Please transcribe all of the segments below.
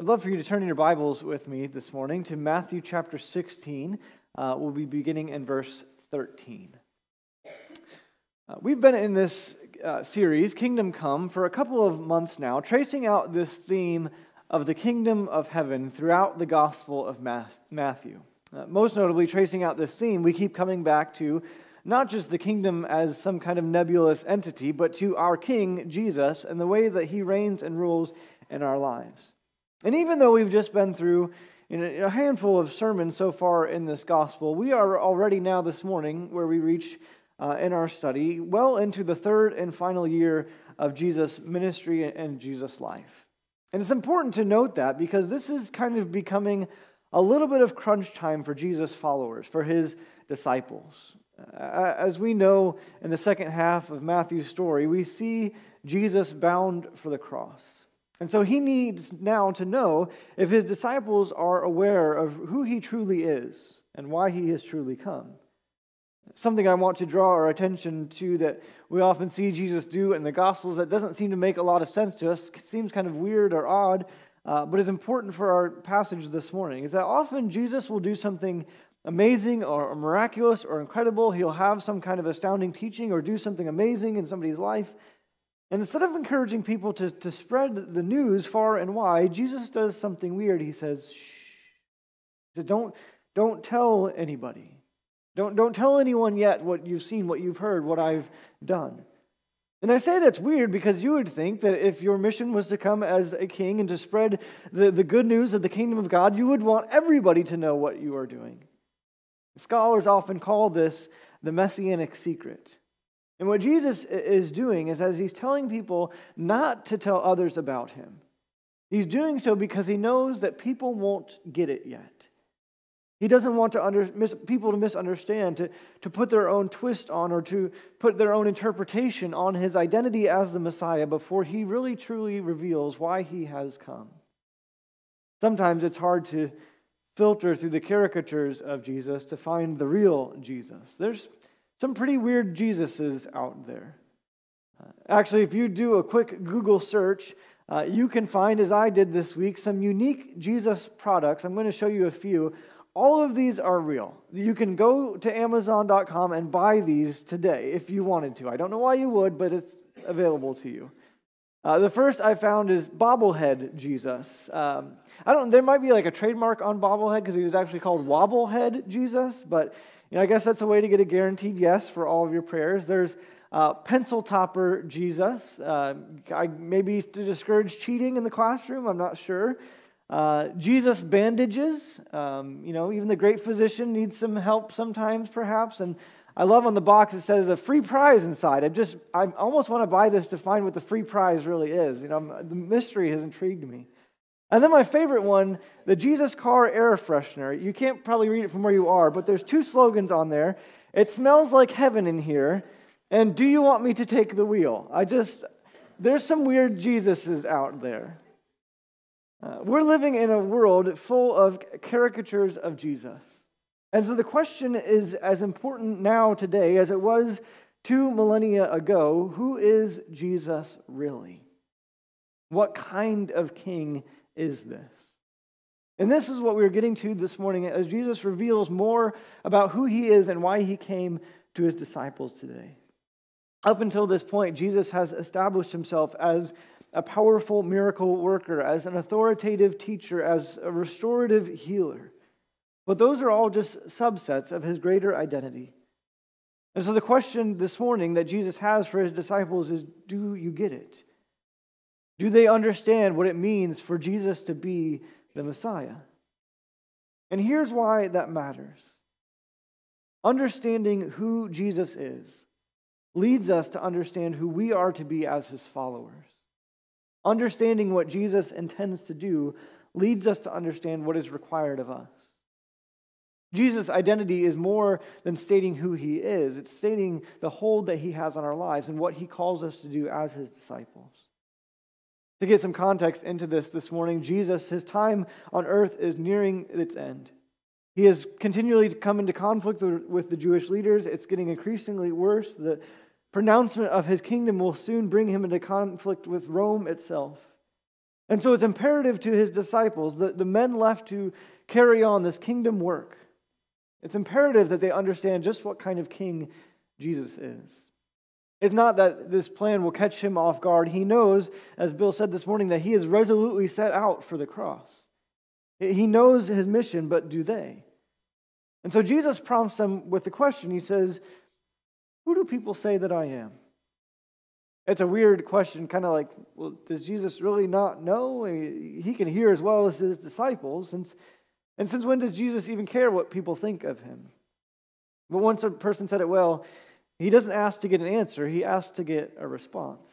I'd love for you to turn in your Bibles with me this morning to Matthew chapter 16. Uh, we'll be beginning in verse 13. Uh, we've been in this uh, series, Kingdom Come, for a couple of months now, tracing out this theme of the kingdom of heaven throughout the Gospel of Matthew. Uh, most notably, tracing out this theme, we keep coming back to not just the kingdom as some kind of nebulous entity, but to our King, Jesus, and the way that he reigns and rules in our lives. And even though we've just been through a handful of sermons so far in this gospel, we are already now this morning, where we reach uh, in our study, well into the third and final year of Jesus' ministry and Jesus' life. And it's important to note that because this is kind of becoming a little bit of crunch time for Jesus' followers, for his disciples. As we know in the second half of Matthew's story, we see Jesus bound for the cross. And so he needs now to know if his disciples are aware of who he truly is and why he has truly come. Something I want to draw our attention to that we often see Jesus do in the Gospels that doesn't seem to make a lot of sense to us, seems kind of weird or odd, uh, but is important for our passage this morning, is that often Jesus will do something amazing or miraculous or incredible. He'll have some kind of astounding teaching or do something amazing in somebody's life. And instead of encouraging people to, to spread the news far and wide, Jesus does something weird. He says, shh. He don't, don't tell anybody. Don't, don't tell anyone yet what you've seen, what you've heard, what I've done. And I say that's weird because you would think that if your mission was to come as a king and to spread the, the good news of the kingdom of God, you would want everybody to know what you are doing. Scholars often call this the messianic secret. And what Jesus is doing is as he's telling people not to tell others about him, he's doing so because he knows that people won't get it yet. He doesn't want to under, mis, people to misunderstand, to, to put their own twist on, or to put their own interpretation on his identity as the Messiah before he really truly reveals why he has come. Sometimes it's hard to filter through the caricatures of Jesus to find the real Jesus. There's some pretty weird Jesuses out there. Uh, actually, if you do a quick Google search, uh, you can find, as I did this week, some unique Jesus products. I'm going to show you a few. All of these are real. You can go to Amazon.com and buy these today if you wanted to. I don't know why you would, but it's available to you. Uh, the first I found is bobblehead Jesus. Um, I don't. There might be like a trademark on bobblehead because he was actually called wobblehead Jesus, but you know, I guess that's a way to get a guaranteed yes for all of your prayers. There's uh, pencil topper Jesus. Uh, I, maybe to discourage cheating in the classroom. I'm not sure. Uh, Jesus bandages. Um, you know, even the great physician needs some help sometimes, perhaps. And I love on the box it says a free prize inside. I just, I almost want to buy this to find what the free prize really is. You know, the mystery has intrigued me. And then my favorite one, the Jesus Car Air Freshener. You can't probably read it from where you are, but there's two slogans on there. It smells like heaven in here, and do you want me to take the wheel? I just, there's some weird Jesuses out there. Uh, we're living in a world full of caricatures of Jesus. And so the question is as important now today as it was two millennia ago who is Jesus really? What kind of king is this? And this is what we're getting to this morning as Jesus reveals more about who he is and why he came to his disciples today. Up until this point, Jesus has established himself as a powerful miracle worker, as an authoritative teacher, as a restorative healer. But those are all just subsets of his greater identity. And so the question this morning that Jesus has for his disciples is do you get it? Do they understand what it means for Jesus to be the Messiah? And here's why that matters. Understanding who Jesus is leads us to understand who we are to be as his followers. Understanding what Jesus intends to do leads us to understand what is required of us. Jesus' identity is more than stating who he is, it's stating the hold that he has on our lives and what he calls us to do as his disciples. To get some context into this this morning, Jesus, his time on earth is nearing its end. He has continually come into conflict with the Jewish leaders. It's getting increasingly worse. The pronouncement of his kingdom will soon bring him into conflict with Rome itself. And so it's imperative to his disciples, the, the men left to carry on this kingdom work, it's imperative that they understand just what kind of king Jesus is. It's not that this plan will catch him off guard. He knows, as Bill said this morning, that he is resolutely set out for the cross. He knows his mission, but do they? And so Jesus prompts them with the question. He says, Who do people say that I am? It's a weird question, kind of like, well, does Jesus really not know? He can hear as well as his disciples. And, and since when does Jesus even care what people think of him? But once a person said it well, he doesn't ask to get an answer, he asks to get a response.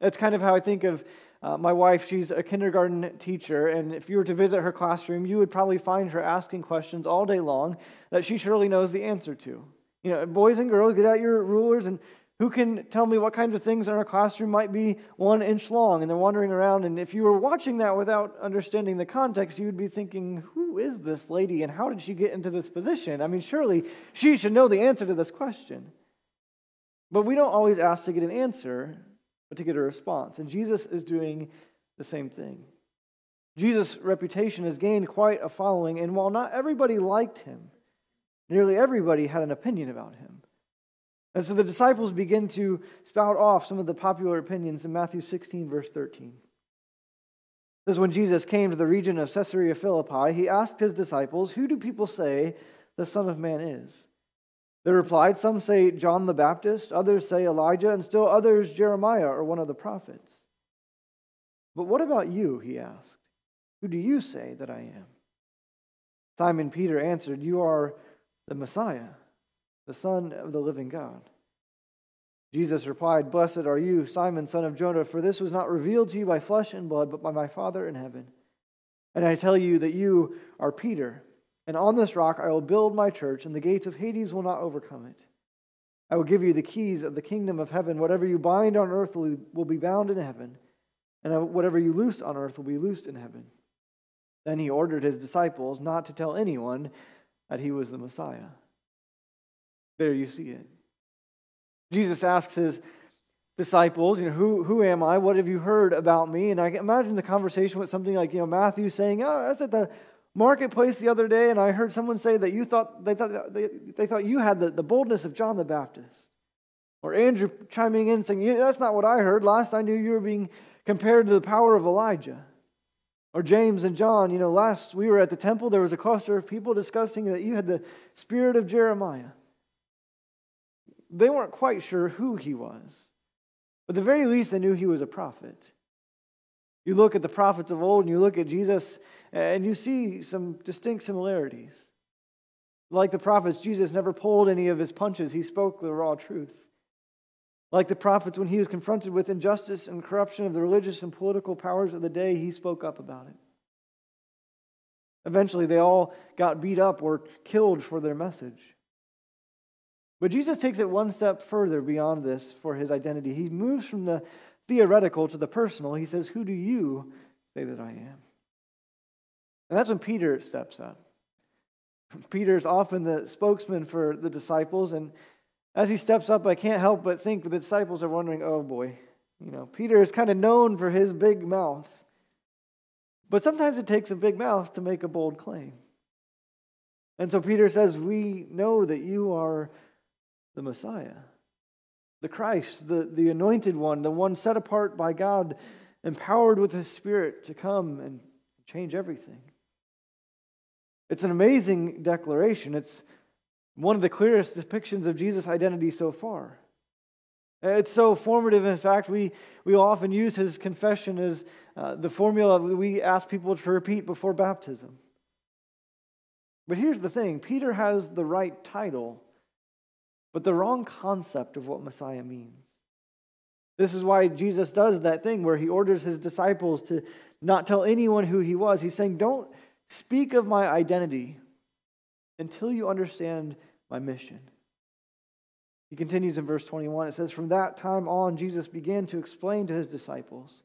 That's kind of how I think of uh, my wife. She's a kindergarten teacher, and if you were to visit her classroom, you would probably find her asking questions all day long that she surely knows the answer to. You know, boys and girls, get out your rulers and who can tell me what kinds of things in our classroom might be one inch long and they're wandering around? And if you were watching that without understanding the context, you would be thinking, who is this lady and how did she get into this position? I mean, surely she should know the answer to this question. But we don't always ask to get an answer, but to get a response. And Jesus is doing the same thing. Jesus' reputation has gained quite a following, and while not everybody liked him, nearly everybody had an opinion about him. And so the disciples begin to spout off some of the popular opinions in Matthew 16, verse 13. This is when Jesus came to the region of Caesarea Philippi, he asked his disciples, Who do people say the Son of Man is? They replied, Some say John the Baptist, others say Elijah, and still others Jeremiah or one of the prophets. But what about you? He asked. Who do you say that I am? Simon Peter answered, You are the Messiah the Son of the living God. Jesus replied, Blessed are you, Simon, son of Jonah, for this was not revealed to you by flesh and blood, but by my Father in heaven. And I tell you that you are Peter, and on this rock I will build my church, and the gates of Hades will not overcome it. I will give you the keys of the kingdom of heaven. Whatever you bind on earth will be bound in heaven, and whatever you loose on earth will be loosed in heaven. Then he ordered his disciples not to tell anyone that he was the Messiah. There you see it. Jesus asks his disciples, you know, who, who am I? What have you heard about me? And I can imagine the conversation with something like, you know, Matthew saying, oh, was at the marketplace the other day and I heard someone say that you thought, they thought, they, they thought you had the, the boldness of John the Baptist. Or Andrew chiming in saying, yeah, that's not what I heard. Last I knew you were being compared to the power of Elijah. Or James and John, you know, last we were at the temple, there was a cluster of people discussing that you had the spirit of Jeremiah they weren't quite sure who he was. But the very least, they knew he was a prophet. You look at the prophets of old and you look at Jesus, and you see some distinct similarities. Like the prophets, Jesus never pulled any of his punches, he spoke the raw truth. Like the prophets, when he was confronted with injustice and corruption of the religious and political powers of the day, he spoke up about it. Eventually, they all got beat up or killed for their message. But Jesus takes it one step further beyond this for his identity. He moves from the theoretical to the personal. He says, Who do you say that I am? And that's when Peter steps up. Peter is often the spokesman for the disciples. And as he steps up, I can't help but think the disciples are wondering, oh boy, you know, Peter is kind of known for his big mouth. But sometimes it takes a big mouth to make a bold claim. And so Peter says, We know that you are the Messiah, the Christ, the, the anointed one, the one set apart by God, empowered with His Spirit to come and change everything. It's an amazing declaration. It's one of the clearest depictions of Jesus' identity so far. It's so formative. In fact, we, we often use his confession as uh, the formula we ask people to repeat before baptism. But here's the thing Peter has the right title but the wrong concept of what Messiah means. This is why Jesus does that thing where he orders his disciples to not tell anyone who he was. He's saying, Don't speak of my identity until you understand my mission. He continues in verse 21. It says, From that time on, Jesus began to explain to his disciples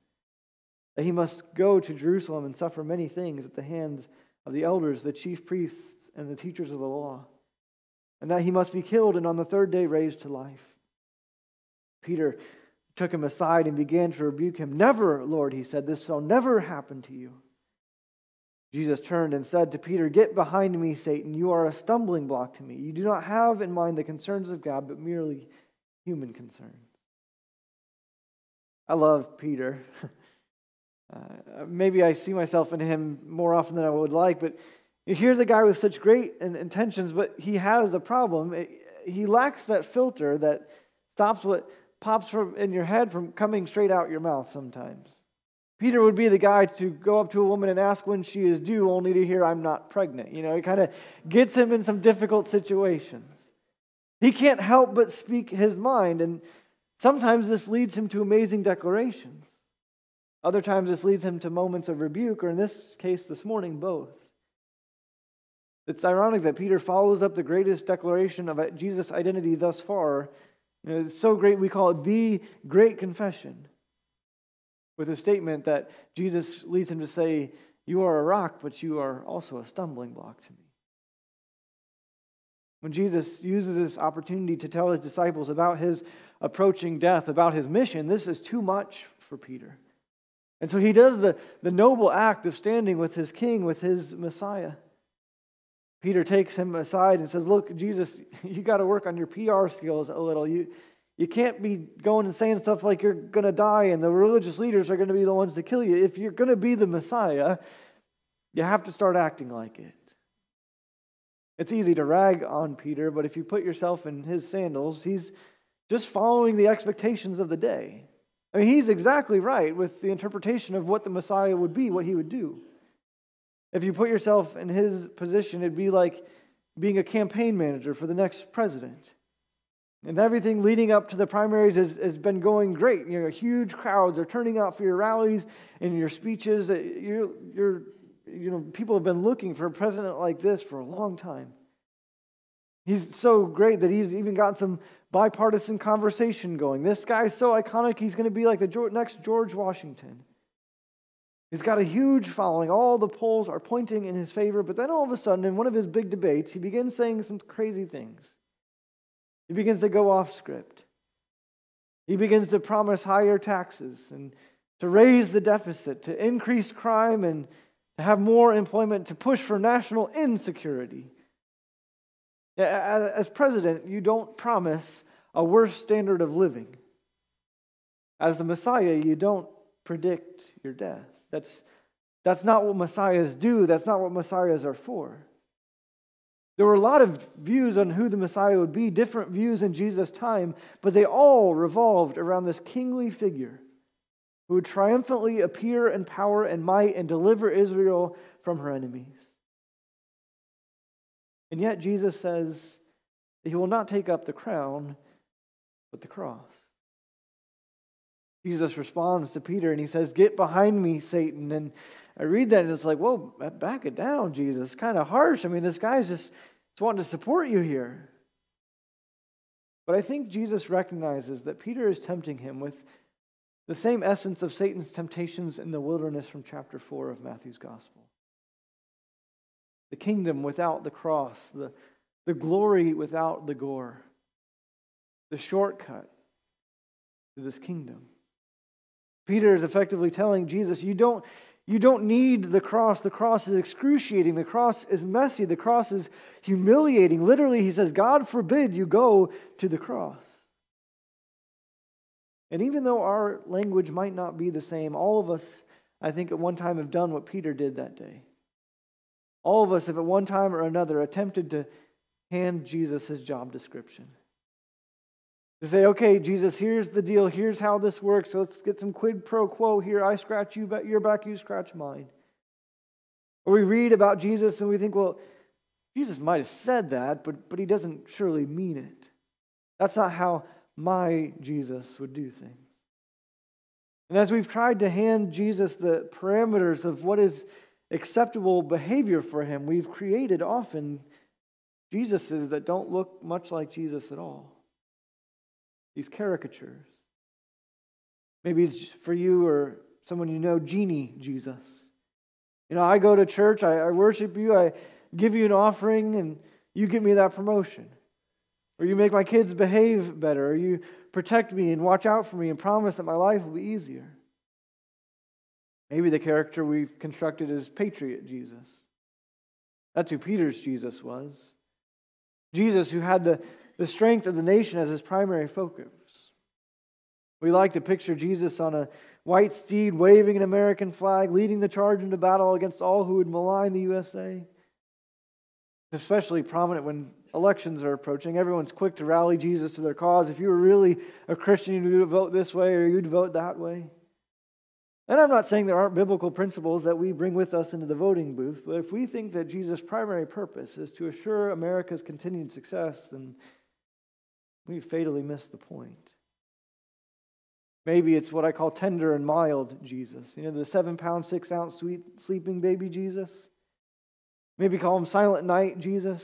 that he must go to Jerusalem and suffer many things at the hands of the elders, the chief priests, and the teachers of the law and that he must be killed and on the third day raised to life. Peter took him aside and began to rebuke him. Never, Lord, he said, this shall never happen to you. Jesus turned and said to Peter, Get behind me, Satan. You are a stumbling block to me. You do not have in mind the concerns of God, but merely human concerns. I love Peter. Uh, maybe I see myself in him more often than I would like, but here's a guy with such great intentions, but he has a problem. He lacks that filter that stops what pops from in your head from coming straight out your mouth sometimes. Peter would be the guy to go up to a woman and ask when she is due, only to hear, I'm not pregnant. You know, it kind of gets him in some difficult situations. He can't help but speak his mind, and sometimes this leads him to amazing declarations. Other times, this leads him to moments of rebuke, or in this case, this morning, both. It's ironic that Peter follows up the greatest declaration of Jesus' identity thus far. You know, it's so great, we call it the Great Confession, with a statement that Jesus leads him to say, You are a rock, but you are also a stumbling block to me. When Jesus uses this opportunity to tell his disciples about his approaching death, about his mission, this is too much for Peter. And so he does the, the noble act of standing with his king, with his Messiah. Peter takes him aside and says, Look, Jesus, you got to work on your PR skills a little. You, you can't be going and saying stuff like you're going to die and the religious leaders are going to be the ones to kill you. If you're going to be the Messiah, you have to start acting like it. It's easy to rag on Peter, but if you put yourself in his sandals, he's just following the expectations of the day. I mean, he's exactly right with the interpretation of what the Messiah would be, what he would do. If you put yourself in his position, it'd be like being a campaign manager for the next president. And everything leading up to the primaries has, has been going great. You know, huge crowds are turning out for your rallies and your speeches. Uh, you're, you're, you know, people have been looking for a president like this for a long time. He's so great that he's even got some bipartisan conversation going. This guy's so iconic, he's going to be like the next George Washington. He's got a huge following. All the polls are pointing in his favor. But then all of a sudden, in one of his big debates, he begins saying some crazy things. He begins to go off script. He begins to promise higher taxes and to raise the deficit, to increase crime and to have more employment, to push for national insecurity. As president, you don't promise a worse standard of living. As the Messiah, you don't predict your death. That's, that's not what Messiahs do, that's not what Messiahs are for. There were a lot of views on who the Messiah would be, different views in Jesus' time, but they all revolved around this kingly figure who would triumphantly appear in power and might and deliver Israel from her enemies. And yet Jesus says that he will not take up the crown, but the cross. Jesus responds to Peter and he says, Get behind me, Satan. And I read that and it's like, Whoa, back it down, Jesus. It's kind of harsh. I mean, this guy's just, just wanting to support you here. But I think Jesus recognizes that Peter is tempting him with the same essence of Satan's temptations in the wilderness from chapter 4 of Matthew's gospel. The kingdom without the cross, the, the glory without the gore, the shortcut to this kingdom. Peter is effectively telling Jesus, you don't, you don't need the cross. The cross is excruciating. The cross is messy. The cross is humiliating. Literally, he says, God forbid you go to the cross. And even though our language might not be the same, all of us, I think, at one time have done what Peter did that day. All of us have, at one time or another, attempted to hand Jesus his job description. To say, okay, Jesus, here's the deal. Here's how this works. So let's get some quid pro quo here. I scratch you, your back, you scratch mine. Or we read about Jesus and we think, well, Jesus might have said that, but, but he doesn't surely mean it. That's not how my Jesus would do things. And as we've tried to hand Jesus the parameters of what is acceptable behavior for him, we've created often Jesuses that don't look much like Jesus at all these caricatures. Maybe it's for you or someone you know, Genie Jesus. You know, I go to church, I, I worship you, I give you an offering, and you give me that promotion. Or you make my kids behave better. Or you protect me and watch out for me and promise that my life will be easier. Maybe the character we've constructed is Patriot Jesus. That's who Peter's Jesus was. Jesus, who had the, the strength of the nation as his primary focus. We like to picture Jesus on a white steed waving an American flag, leading the charge into battle against all who would malign the USA. It's especially prominent when elections are approaching. Everyone's quick to rally Jesus to their cause. If you were really a Christian, you would vote this way or you'd vote that way. And I'm not saying there aren't biblical principles that we bring with us into the voting booth, but if we think that Jesus' primary purpose is to assure America's continued success, then we fatally miss the point. Maybe it's what I call tender and mild Jesus. You know, the seven pound, six ounce sweet sleeping baby Jesus. Maybe call him silent night Jesus.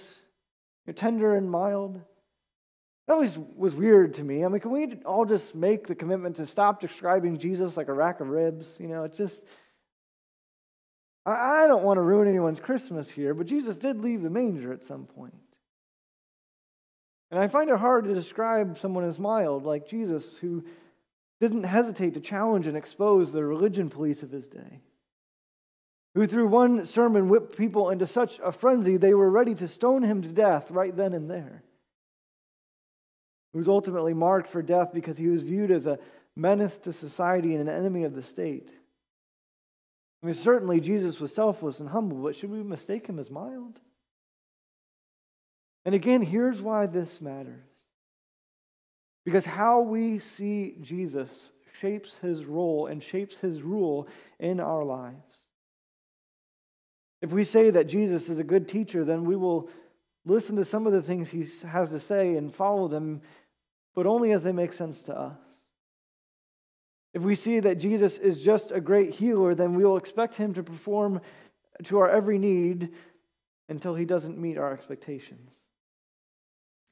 You're tender and mild. That always was weird to me. I mean, can we all just make the commitment to stop describing Jesus like a rack of ribs? You know, it's just, I, I don't want to ruin anyone's Christmas here, but Jesus did leave the manger at some point. And I find it hard to describe someone as mild like Jesus, who didn't hesitate to challenge and expose the religion police of his day, who through one sermon whipped people into such a frenzy they were ready to stone him to death right then and there who was ultimately marked for death because he was viewed as a menace to society and an enemy of the state. I mean, certainly Jesus was selfless and humble, but should we mistake him as mild? And again, here's why this matters. Because how we see Jesus shapes his role and shapes his rule in our lives. If we say that Jesus is a good teacher, then we will listen to some of the things he has to say and follow them, but only as they make sense to us. If we see that Jesus is just a great healer, then we will expect him to perform to our every need until he doesn't meet our expectations.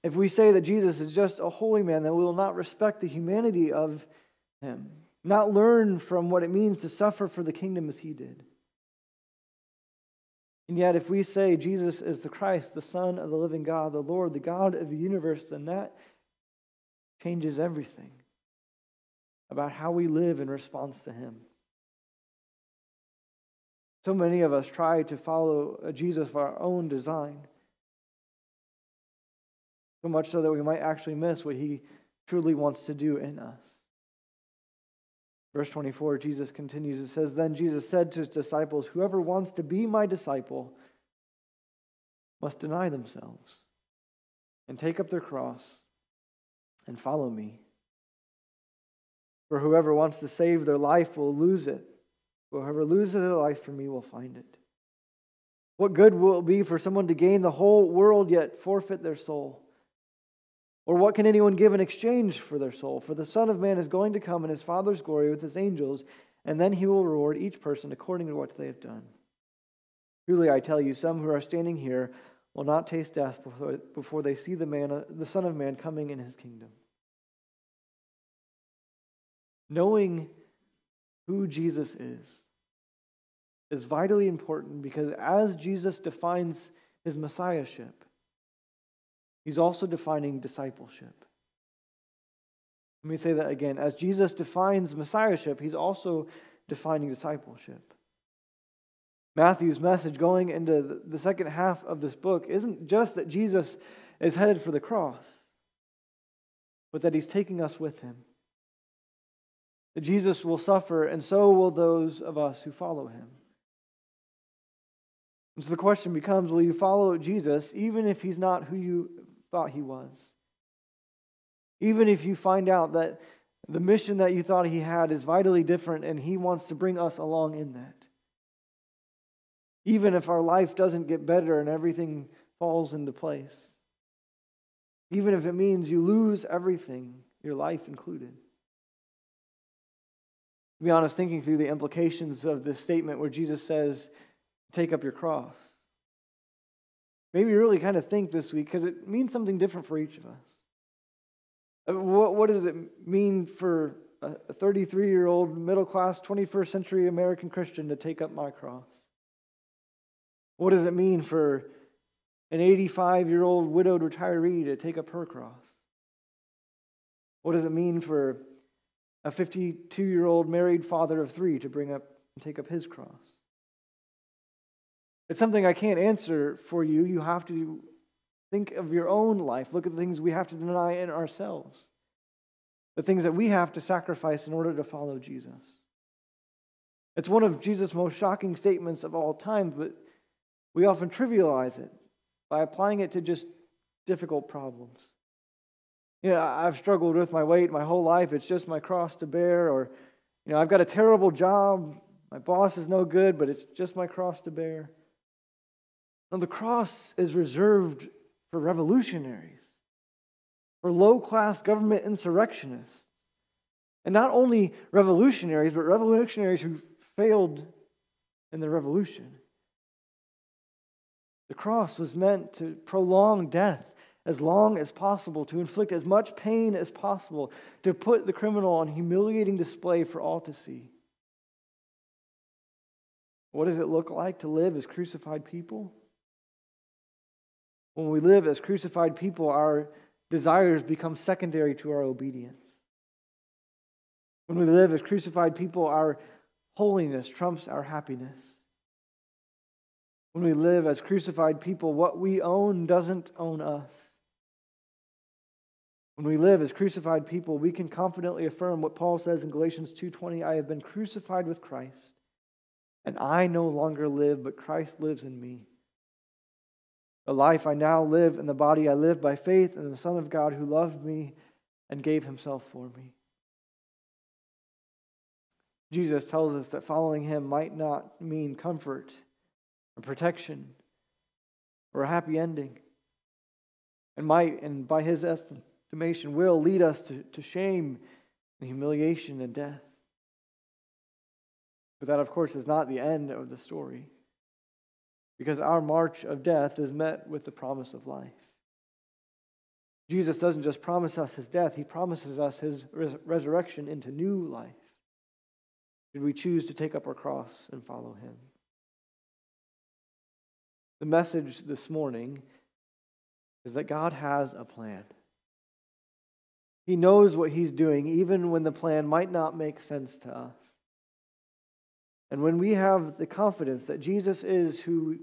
If we say that Jesus is just a holy man, then we will not respect the humanity of him, not learn from what it means to suffer for the kingdom as he did. And yet, if we say Jesus is the Christ, the Son of the living God, the Lord, the God of the universe, then that changes everything about how we live in response to Him. So many of us try to follow Jesus of our own design, so much so that we might actually miss what He truly wants to do in us. Verse 24, Jesus continues. It says, Then Jesus said to his disciples, Whoever wants to be my disciple must deny themselves and take up their cross and follow me. For whoever wants to save their life will lose it. Whoever loses their life for me will find it. What good will it be for someone to gain the whole world yet forfeit their soul? Or what can anyone give in exchange for their soul? For the Son of Man is going to come in his Father's glory with his angels, and then he will reward each person according to what they have done. Truly, I tell you, some who are standing here will not taste death before, before they see the, man, the Son of Man coming in his kingdom. Knowing who Jesus is is vitally important because as Jesus defines his messiahship, He's also defining discipleship. Let me say that again. As Jesus defines messiahship, he's also defining discipleship. Matthew's message going into the second half of this book isn't just that Jesus is headed for the cross, but that he's taking us with him. That Jesus will suffer, and so will those of us who follow him. And so the question becomes will you follow Jesus even if he's not who you thought he was. Even if you find out that the mission that you thought he had is vitally different and he wants to bring us along in that. Even if our life doesn't get better and everything falls into place. Even if it means you lose everything, your life included. To be honest, thinking through the implications of this statement where Jesus says, Take up your cross maybe really kind of think this week because it means something different for each of us. Uh, what, what does it mean for a 33 year old middle class 21st century American Christian to take up my cross? What does it mean for an 85 year old widowed retiree to take up her cross? What does it mean for a 52 year old married father of three to bring up and take up his cross? It's something I can't answer for you. You have to think of your own life. Look at the things we have to deny in ourselves, the things that we have to sacrifice in order to follow Jesus. It's one of Jesus' most shocking statements of all time, but we often trivialize it by applying it to just difficult problems. You know, I've struggled with my weight my whole life. It's just my cross to bear. Or, you know, I've got a terrible job. My boss is no good, but it's just my cross to bear. Now, the cross is reserved for revolutionaries, for low class government insurrectionists. And not only revolutionaries, but revolutionaries who failed in the revolution. The cross was meant to prolong death as long as possible, to inflict as much pain as possible, to put the criminal on humiliating display for all to see. What does it look like to live as crucified people? When we live as crucified people, our desires become secondary to our obedience. When we live as crucified people, our holiness trumps our happiness. When we live as crucified people, what we own doesn't own us. When we live as crucified people, we can confidently affirm what Paul says in Galatians 2:20, I have been crucified with Christ, and I no longer live, but Christ lives in me. The life I now live in the body I live by faith in the Son of God who loved me and gave himself for me. Jesus tells us that following him might not mean comfort or protection or a happy ending, and might, and by his estimation, will lead us to, to shame and humiliation and death. But that, of course, is not the end of the story because our march of death is met with the promise of life. Jesus doesn't just promise us his death, he promises us his res- resurrection into new life. Should we choose to take up our cross and follow him? The message this morning is that God has a plan. He knows what he's doing, even when the plan might not make sense to us. And when we have the confidence that Jesus is who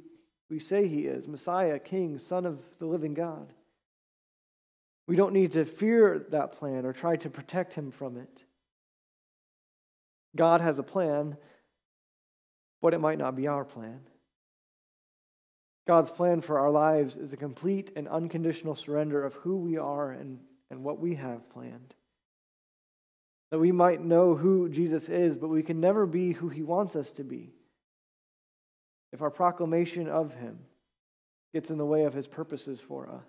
we say he is Messiah, King, Son of the living God, we don't need to fear that plan or try to protect him from it. God has a plan, but it might not be our plan. God's plan for our lives is a complete and unconditional surrender of who we are and, and what we have planned that we might know who Jesus is, but we can never be who he wants us to be if our proclamation of him gets in the way of his purposes for us.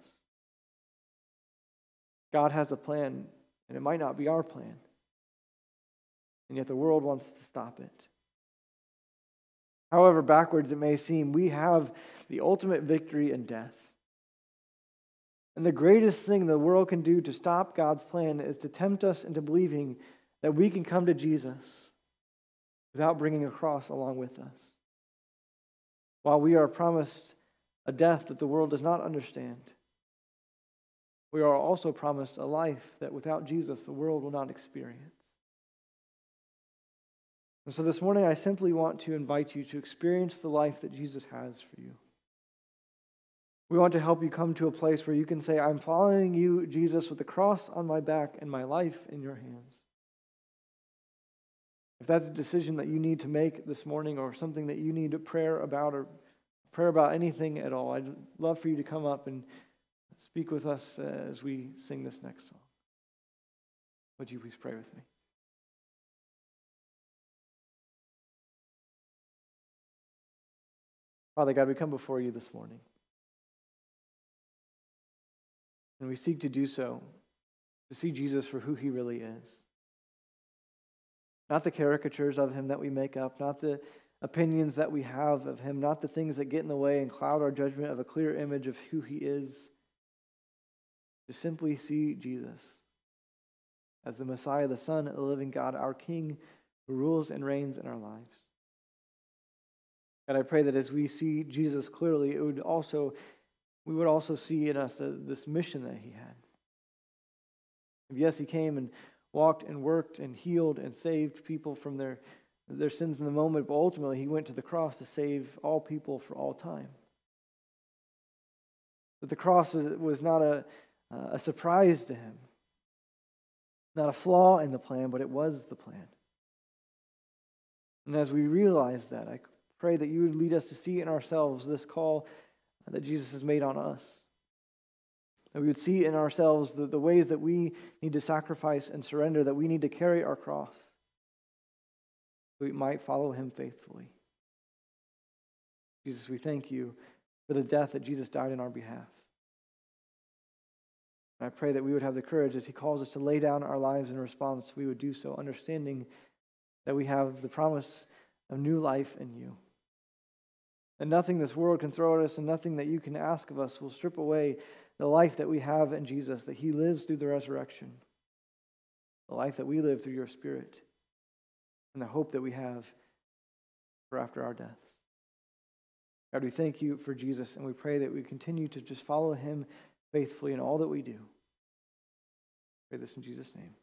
God has a plan, and it might not be our plan. And yet the world wants to stop it. However backwards it may seem, we have the ultimate victory in death. And the greatest thing the world can do to stop God's plan is to tempt us into believing that we can come to Jesus without bringing a cross along with us. While we are promised a death that the world does not understand, we are also promised a life that without Jesus the world will not experience. And so this morning, I simply want to invite you to experience the life that Jesus has for you. We want to help you come to a place where you can say, I'm following you, Jesus, with the cross on my back and my life in your hands. If that's a decision that you need to make this morning or something that you need a prayer about or prayer about anything at all, I'd love for you to come up and speak with us uh, as we sing this next song. Would you please pray with me? Father God, we come before you this morning. And we seek to do so, to see Jesus for who he really is. Not the caricatures of him that we make up, not the opinions that we have of him, not the things that get in the way and cloud our judgment of a clear image of who he is. To simply see Jesus as the Messiah, the Son the living God, our King who rules and reigns in our lives. And I pray that as we see Jesus clearly, it would also we would also see in us uh, this mission that he had. Yes, he came and walked and worked and healed and saved people from their, their sins in the moment, but ultimately he went to the cross to save all people for all time. But the cross was, was not a, a surprise to him, not a flaw in the plan, but it was the plan. And as we realize that, I pray that you would lead us to see in ourselves this call that Jesus has made on us. That we would see in ourselves the, the ways that we need to sacrifice and surrender, that we need to carry our cross, we might follow him faithfully. Jesus, we thank you for the death that Jesus died in our behalf. And I pray that we would have the courage as he calls us to lay down our lives in response, we would do so, understanding that we have the promise of new life in you. And nothing this world can throw at us and nothing that you can ask of us will strip away the life that we have in Jesus, that He lives through the resurrection, the life that we live through your Spirit, and the hope that we have for after our deaths. God, we thank you for Jesus, and we pray that we continue to just follow Him faithfully in all that we do. I pray this in Jesus' name.